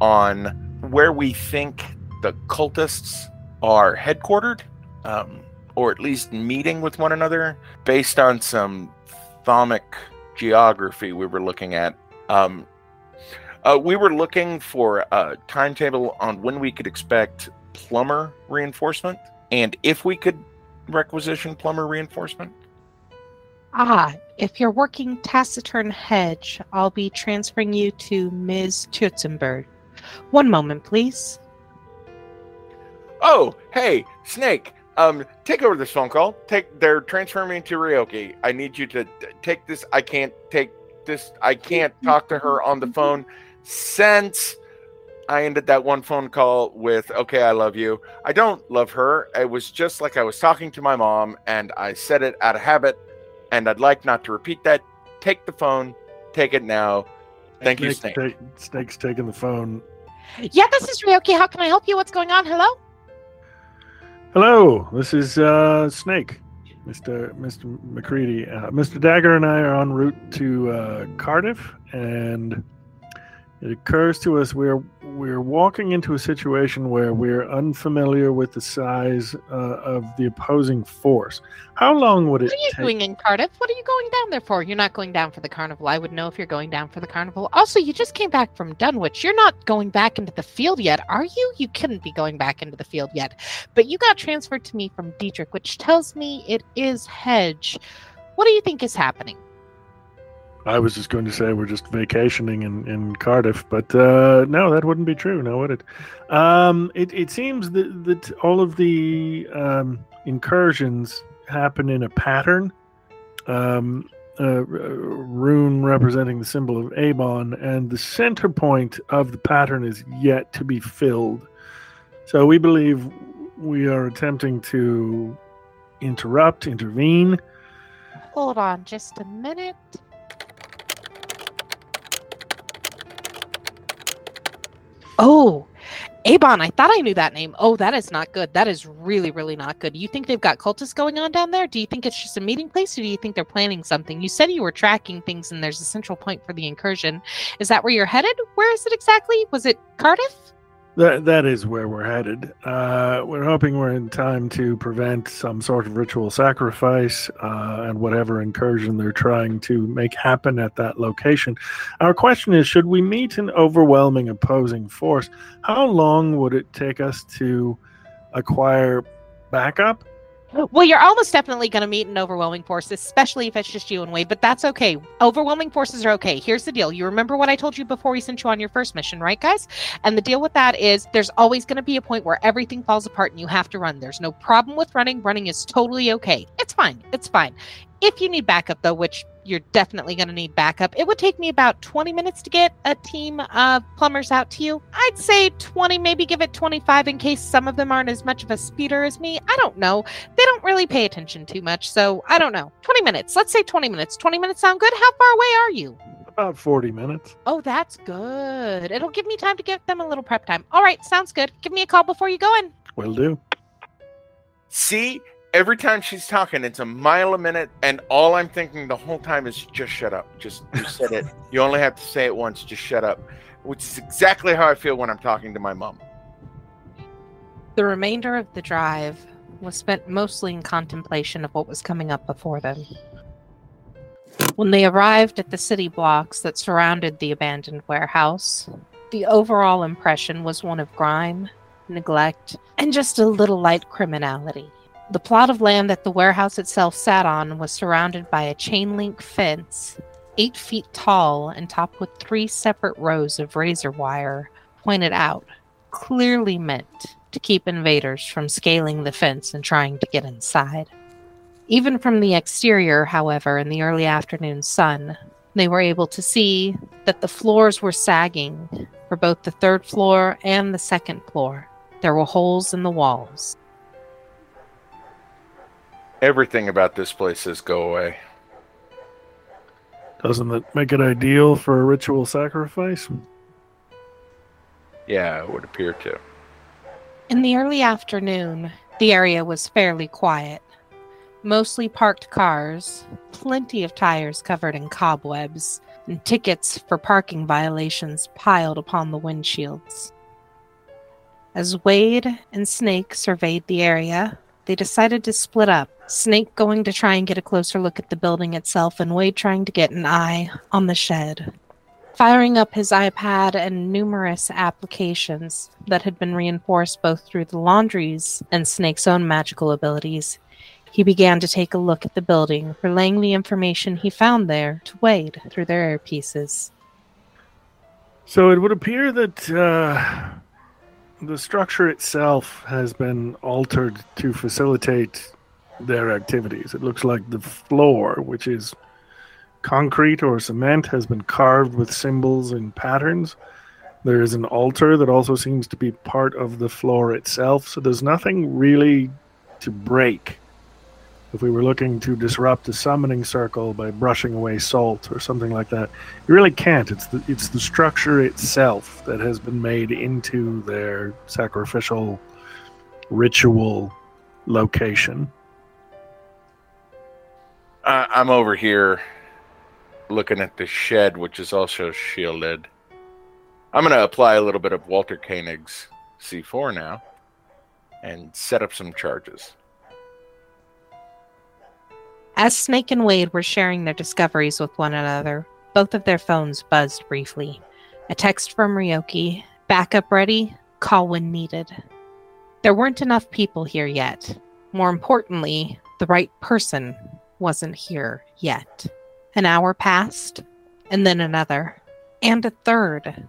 on where we think the cultists are headquartered, um, or at least meeting with one another, based on some thaumic geography we were looking at. Um, uh, we were looking for a timetable on when we could expect plumber reinforcement and if we could requisition plumber reinforcement. Ah, if you're working Taciturn Hedge, I'll be transferring you to Ms. Tutzenberg. One moment, please. Oh, hey, Snake. Um, take over this phone call. Take. They're transferring me to Ryoki. I need you to t- take this. I can't take this. I can't talk to her on the phone since I ended that one phone call with, "Okay, I love you." I don't love her. It was just like I was talking to my mom, and I said it out of habit, and I'd like not to repeat that. Take the phone. Take it now. Thank you, Snake. Snake. ta- Snake's taking the phone. Yeah, this is Ryoki. How can I help you? What's going on? Hello? Hello, this is uh, Snake, Mr. Mr. MacReady. Uh, Mr. Dagger and I are en route to uh, Cardiff, and it occurs to us we're we're walking into a situation where we're unfamiliar with the size uh, of the opposing force. How long would it What are you take? doing in Cardiff? What are you going down there for? You're not going down for the carnival. I would know if you're going down for the carnival. Also, you just came back from Dunwich. You're not going back into the field yet, are you? You couldn't be going back into the field yet. But you got transferred to me from Dietrich, which tells me it is Hedge. What do you think is happening? I was just going to say we're just vacationing in, in Cardiff, but uh, no, that wouldn't be true, now would it? Um, it, it seems that, that all of the um, incursions happen in a pattern. Um, uh, rune representing the symbol of Avon, and the center point of the pattern is yet to be filled. So we believe we are attempting to interrupt, intervene. Hold on just a minute. Oh, Eibon, I thought I knew that name. Oh, that is not good. That is really, really not good. You think they've got cultists going on down there? Do you think it's just a meeting place or do you think they're planning something? You said you were tracking things and there's a central point for the incursion. Is that where you're headed? Where is it exactly? Was it Cardiff? That that is where we're headed. Uh, we're hoping we're in time to prevent some sort of ritual sacrifice uh, and whatever incursion they're trying to make happen at that location. Our question is: Should we meet an overwhelming opposing force? How long would it take us to acquire backup? Well, you're almost definitely going to meet an overwhelming force, especially if it's just you and Wade, but that's okay. Overwhelming forces are okay. Here's the deal. You remember what I told you before we sent you on your first mission, right, guys? And the deal with that is there's always going to be a point where everything falls apart and you have to run. There's no problem with running. Running is totally okay. It's fine. It's fine. If you need backup, though, which you're definitely going to need backup, it would take me about 20 minutes to get a team of plumbers out to you. I'd say 20, maybe give it 25 in case some of them aren't as much of a speeder as me. I don't know. They don't really pay attention too much, so I don't know. 20 minutes. Let's say 20 minutes. 20 minutes sound good? How far away are you? About forty minutes. Oh, that's good. It'll give me time to give them a little prep time. All right, sounds good. Give me a call before you go in. Will do. See, every time she's talking, it's a mile a minute, and all I'm thinking the whole time is just shut up. Just you said it. You only have to say it once. Just shut up. Which is exactly how I feel when I'm talking to my mom. The remainder of the drive was spent mostly in contemplation of what was coming up before them. When they arrived at the city blocks that surrounded the abandoned warehouse, the overall impression was one of grime, neglect, and just a little light criminality. The plot of land that the warehouse itself sat on was surrounded by a chain link fence, eight feet tall and topped with three separate rows of razor wire pointed out, clearly meant to keep invaders from scaling the fence and trying to get inside. Even from the exterior, however, in the early afternoon sun, they were able to see that the floors were sagging for both the third floor and the second floor. There were holes in the walls. Everything about this place says go away. Doesn't that make it ideal for a ritual sacrifice? Yeah, it would appear to. In the early afternoon, the area was fairly quiet. Mostly parked cars, plenty of tires covered in cobwebs, and tickets for parking violations piled upon the windshields. As Wade and Snake surveyed the area, they decided to split up. Snake going to try and get a closer look at the building itself, and Wade trying to get an eye on the shed. Firing up his iPad and numerous applications that had been reinforced both through the laundries and Snake's own magical abilities, he began to take a look at the building, relaying the information he found there to Wade through their earpieces. So it would appear that uh, the structure itself has been altered to facilitate their activities. It looks like the floor, which is concrete or cement, has been carved with symbols and patterns. There is an altar that also seems to be part of the floor itself. So there's nothing really to break. If we were looking to disrupt the summoning circle by brushing away salt or something like that, you really can't. It's the it's the structure itself that has been made into their sacrificial ritual location. Uh, I'm over here looking at the shed, which is also shielded. I'm going to apply a little bit of Walter Koenig's C4 now and set up some charges. As Snake and Wade were sharing their discoveries with one another, both of their phones buzzed briefly. A text from Ryoki backup ready, call when needed. There weren't enough people here yet. More importantly, the right person wasn't here yet. An hour passed, and then another, and a third,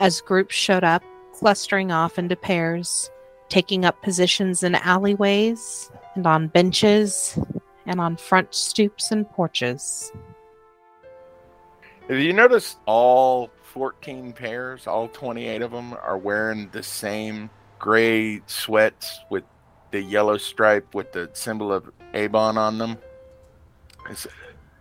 as groups showed up, clustering off into pairs, taking up positions in alleyways and on benches and on front stoops and porches. Have you noticed all 14 pairs, all 28 of them, are wearing the same gray sweats with the yellow stripe with the symbol of Avon on them?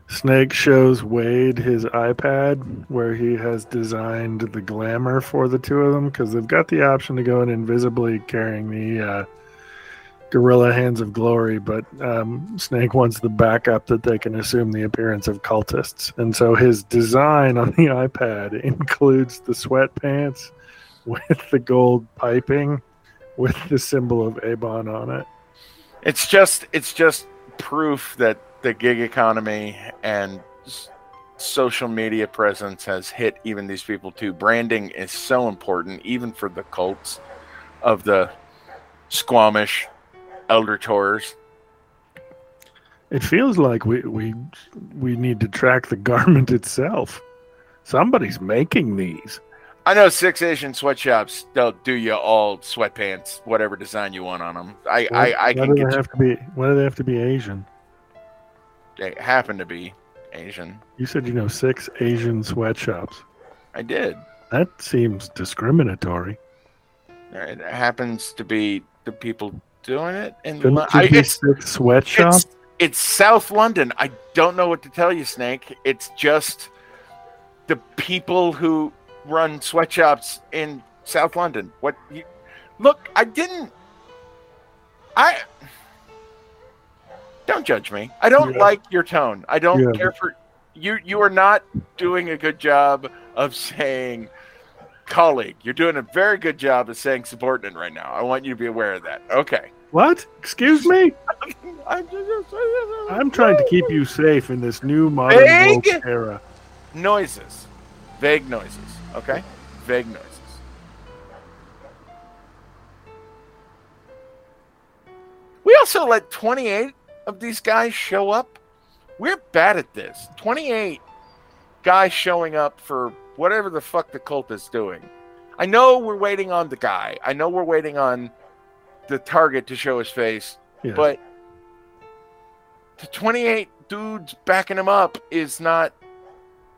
Snake shows Wade his iPad where he has designed the glamour for the two of them because they've got the option to go in invisibly carrying the uh, Gorilla Hands of Glory, but um, Snake wants the backup that they can assume the appearance of cultists. And so his design on the iPad includes the sweatpants with the gold piping with the symbol of Avon on it. it's just it's just proof that the gig economy and social media presence has hit even these people too. Branding is so important, even for the cults of the Squamish Elder Tours. It feels like we, we we need to track the garment itself. Somebody's making these. I know six Asian sweatshops. They'll do you all sweatpants, whatever design you want on them. I I, I can get they you, have to be? Why do they have to be Asian? They happen to be Asian. You said you know six Asian sweatshops. I did. That seems discriminatory. It happens to be the people doing it, in Couldn't Lo- you I, be it's, six sweatshops? it's it's South London. I don't know what to tell you, Snake. It's just the people who run sweatshops in South London. What? You, look, I didn't. I don't judge me. I don't Yeah. like your tone. I don't Yeah. care for you. You are not doing a good job of saying colleague. You're doing a very good job of saying subordinate right now. I want you to be aware of that. Okay. What? Excuse me? I'm, trying to keep you safe in this new modern era. noises, vague noises. Okay, vague noises. We also let 28 of these guys show up. We're bad at this. 28 guys showing up for whatever the fuck the cult is doing. I know we're waiting on the guy. I know we're waiting on the target to show his face, Yes. but the 28 dudes backing him up is not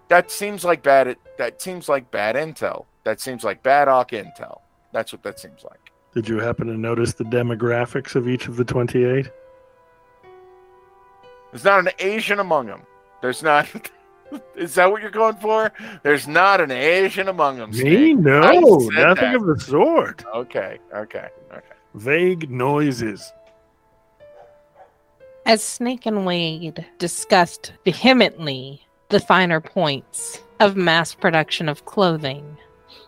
that seems like bad that seems like bad intel that seems like bad awk intel that's what that seems like Did you happen to notice the demographics of each of the 28? There's not an asian among them there's not Is that what you're going for? There's not an Asian among them. Me? Snake. No, nothing that. of the sort. Okay, okay, okay. Vague noises. As Snake and Wade discussed vehemently the finer points of mass production of clothing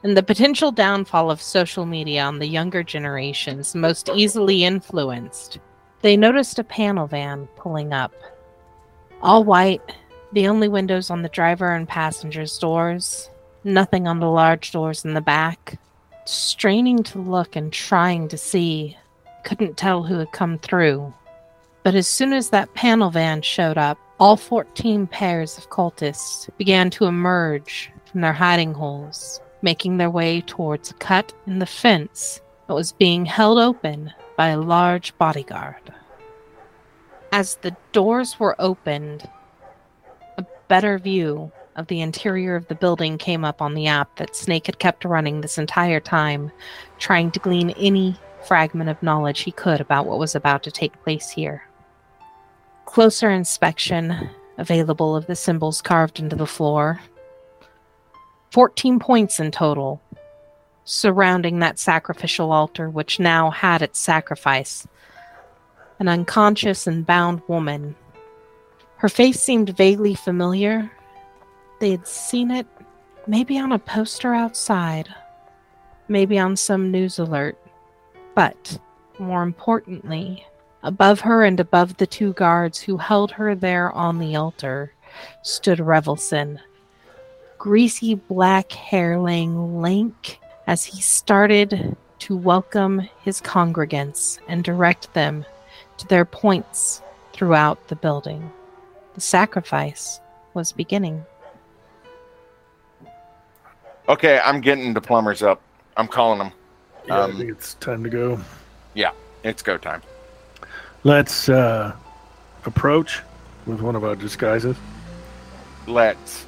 and the potential downfall of social media on the younger generations most easily influenced, they noticed a panel van pulling up. All white, the only windows on the driver and passenger's doors, nothing on the large doors in the back. Straining to look and trying to see, couldn't tell who had come through. But as soon as that panel van showed up, all 14 pairs of cultists began to emerge from their hiding holes, making their way towards a cut in the fence that was being held open by a large bodyguard. As the doors were opened, a better view of the interior of the building came up on the app that Snake had kept running this entire time, trying to glean any fragment of knowledge he could about what was about to take place here. Closer inspection available of the symbols carved into the floor. 14 points in total surrounding that sacrificial altar, which now had its sacrifice. An unconscious and bound woman. Her face seemed vaguely familiar. They had seen it maybe on a poster outside, maybe on some news alert. But, more importantly, above her and above the two guards who held her there on the altar stood Revelson, greasy black hair laying lank as he started to welcome his congregants and direct them to their points throughout the building. The sacrifice was beginning. Okay, I'm getting the plumbers up. I'm calling them. Yeah, Um, I think it's time to go. Yeah, it's go time. Let's uh, approach with one of our disguises. Let's.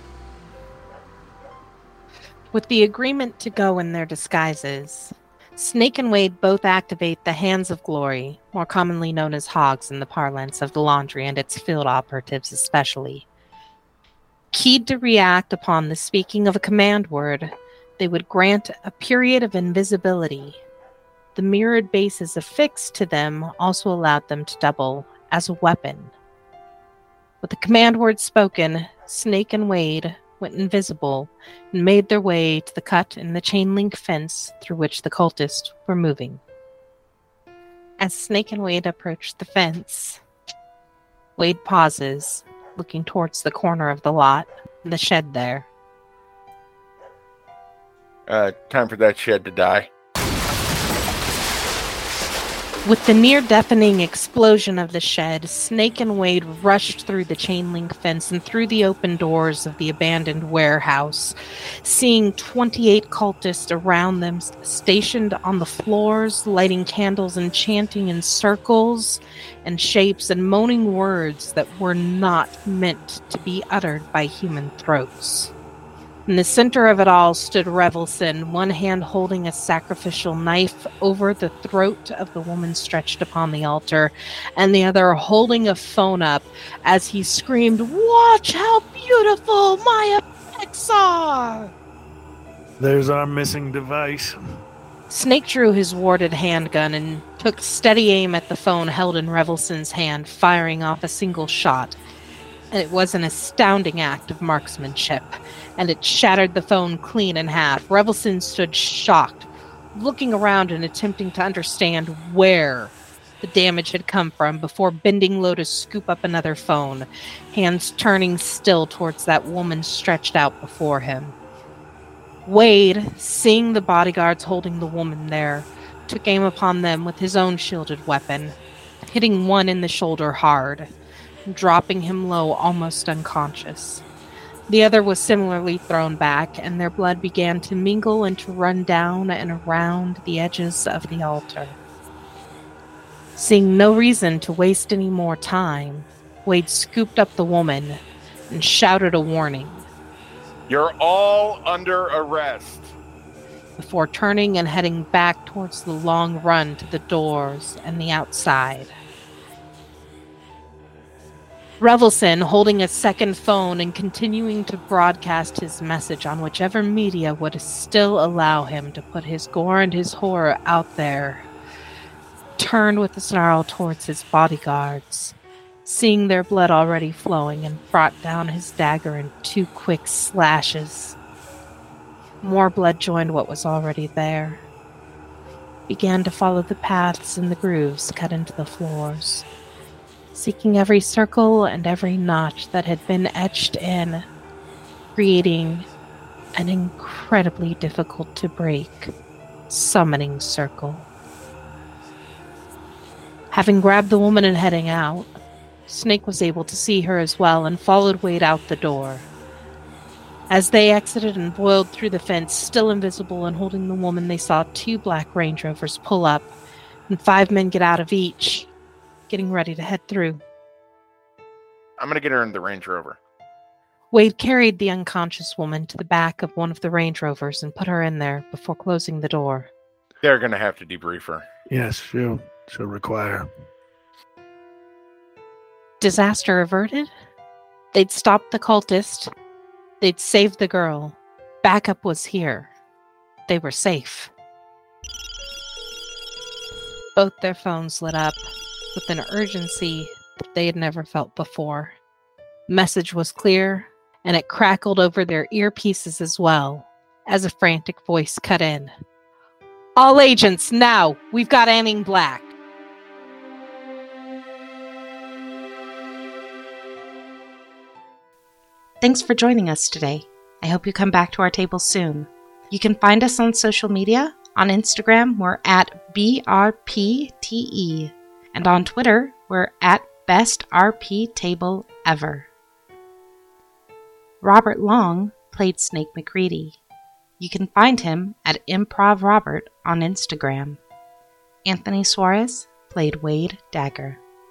With the agreement to go in their disguises, Snake and Wade both activate the Hands of Glory, more commonly known as Hogs in the parlance of the laundry and its field operatives especially. Keyed to react upon the speaking of a command word, they would grant a period of invisibility. The mirrored bases affixed to them also allowed them to double as a weapon. With the command word spoken, Snake and Wade went invisible and made their way to the cut in the chain link fence through which the cultists were moving. As Snake and Wade approached the fence, Wade pauses, looking towards the corner of the lot, the shed there. Uh, time for that shed to die. With the near deafening explosion of the shed, Snake and Wade rushed through the chain link fence and through the open doors of the abandoned warehouse, seeing 28 cultists around them stationed on the floors, lighting candles and chanting in circles and shapes and moaning words that were not meant to be uttered by human throats. In the center of it all stood Revelson, one hand holding a sacrificial knife over the throat of the woman stretched upon the altar, and the other holding a phone up as he screamed, Watch how beautiful my effects are! There's our missing device. Snake drew his warded handgun and took steady aim at the phone held in Revelson's hand, firing off a single shot. It was an astounding act of marksmanship, and it shattered the phone clean in half. Revelson stood shocked, looking around and attempting to understand where the damage had come from before bending low to scoop up another phone, hands turning still towards that woman stretched out before him. Wade, seeing the bodyguards holding the woman there, took aim upon them with his own shielded weapon, hitting one in the shoulder hard, dropping him low almost unconscious. The other was similarly thrown back, and their blood began to mingle and to run down and around the edges of the altar. Seeing no reason to waste any more time, Wade scooped up the woman and shouted a warning You're all under arrest. before turning and heading back towards the long run to the doors and the outside. Revelson holding a second phone and continuing to broadcast his message on whichever media would still allow him to put his gore and his horror out there, turned with a snarl towards his bodyguards, seeing their blood already flowing, and brought down his dagger in two quick slashes. More blood joined what was already there. Began to follow the paths and the grooves cut into the floors seeking every circle and every notch that had been etched in, creating an incredibly difficult to break summoning circle. Having grabbed the woman and heading out, Snake was able to see her as well and followed Wade out the door. As they exited and boiled through the fence, still invisible and holding the woman, they saw two black Range Rovers pull up and five men get out of each, getting ready to head through. I'm gonna get her in the Range Rover. Wade carried the unconscious woman to the back of one of the Range Rovers and put her in there before closing the door. They're gonna have to debrief her. Yes, she'll she'll require. Disaster averted? They'd stopped the cultist. They'd saved the girl. Backup was here. They were safe. Both their phones lit up with an urgency they had never felt before. Message was clear, and it crackled over their earpieces as well as a frantic voice cut in. All agents, now! We've got Anning Black. Thanks for joining us today. I hope you come back to our table soon. You can find us on social media. On Instagram, we're at BRPTE. And on Twitter, we're at Best RP Table Ever. Robert Long played Snake MacReady. You can find him at Improv Robert on Instagram. Anthony Suarez played Wade Dagger.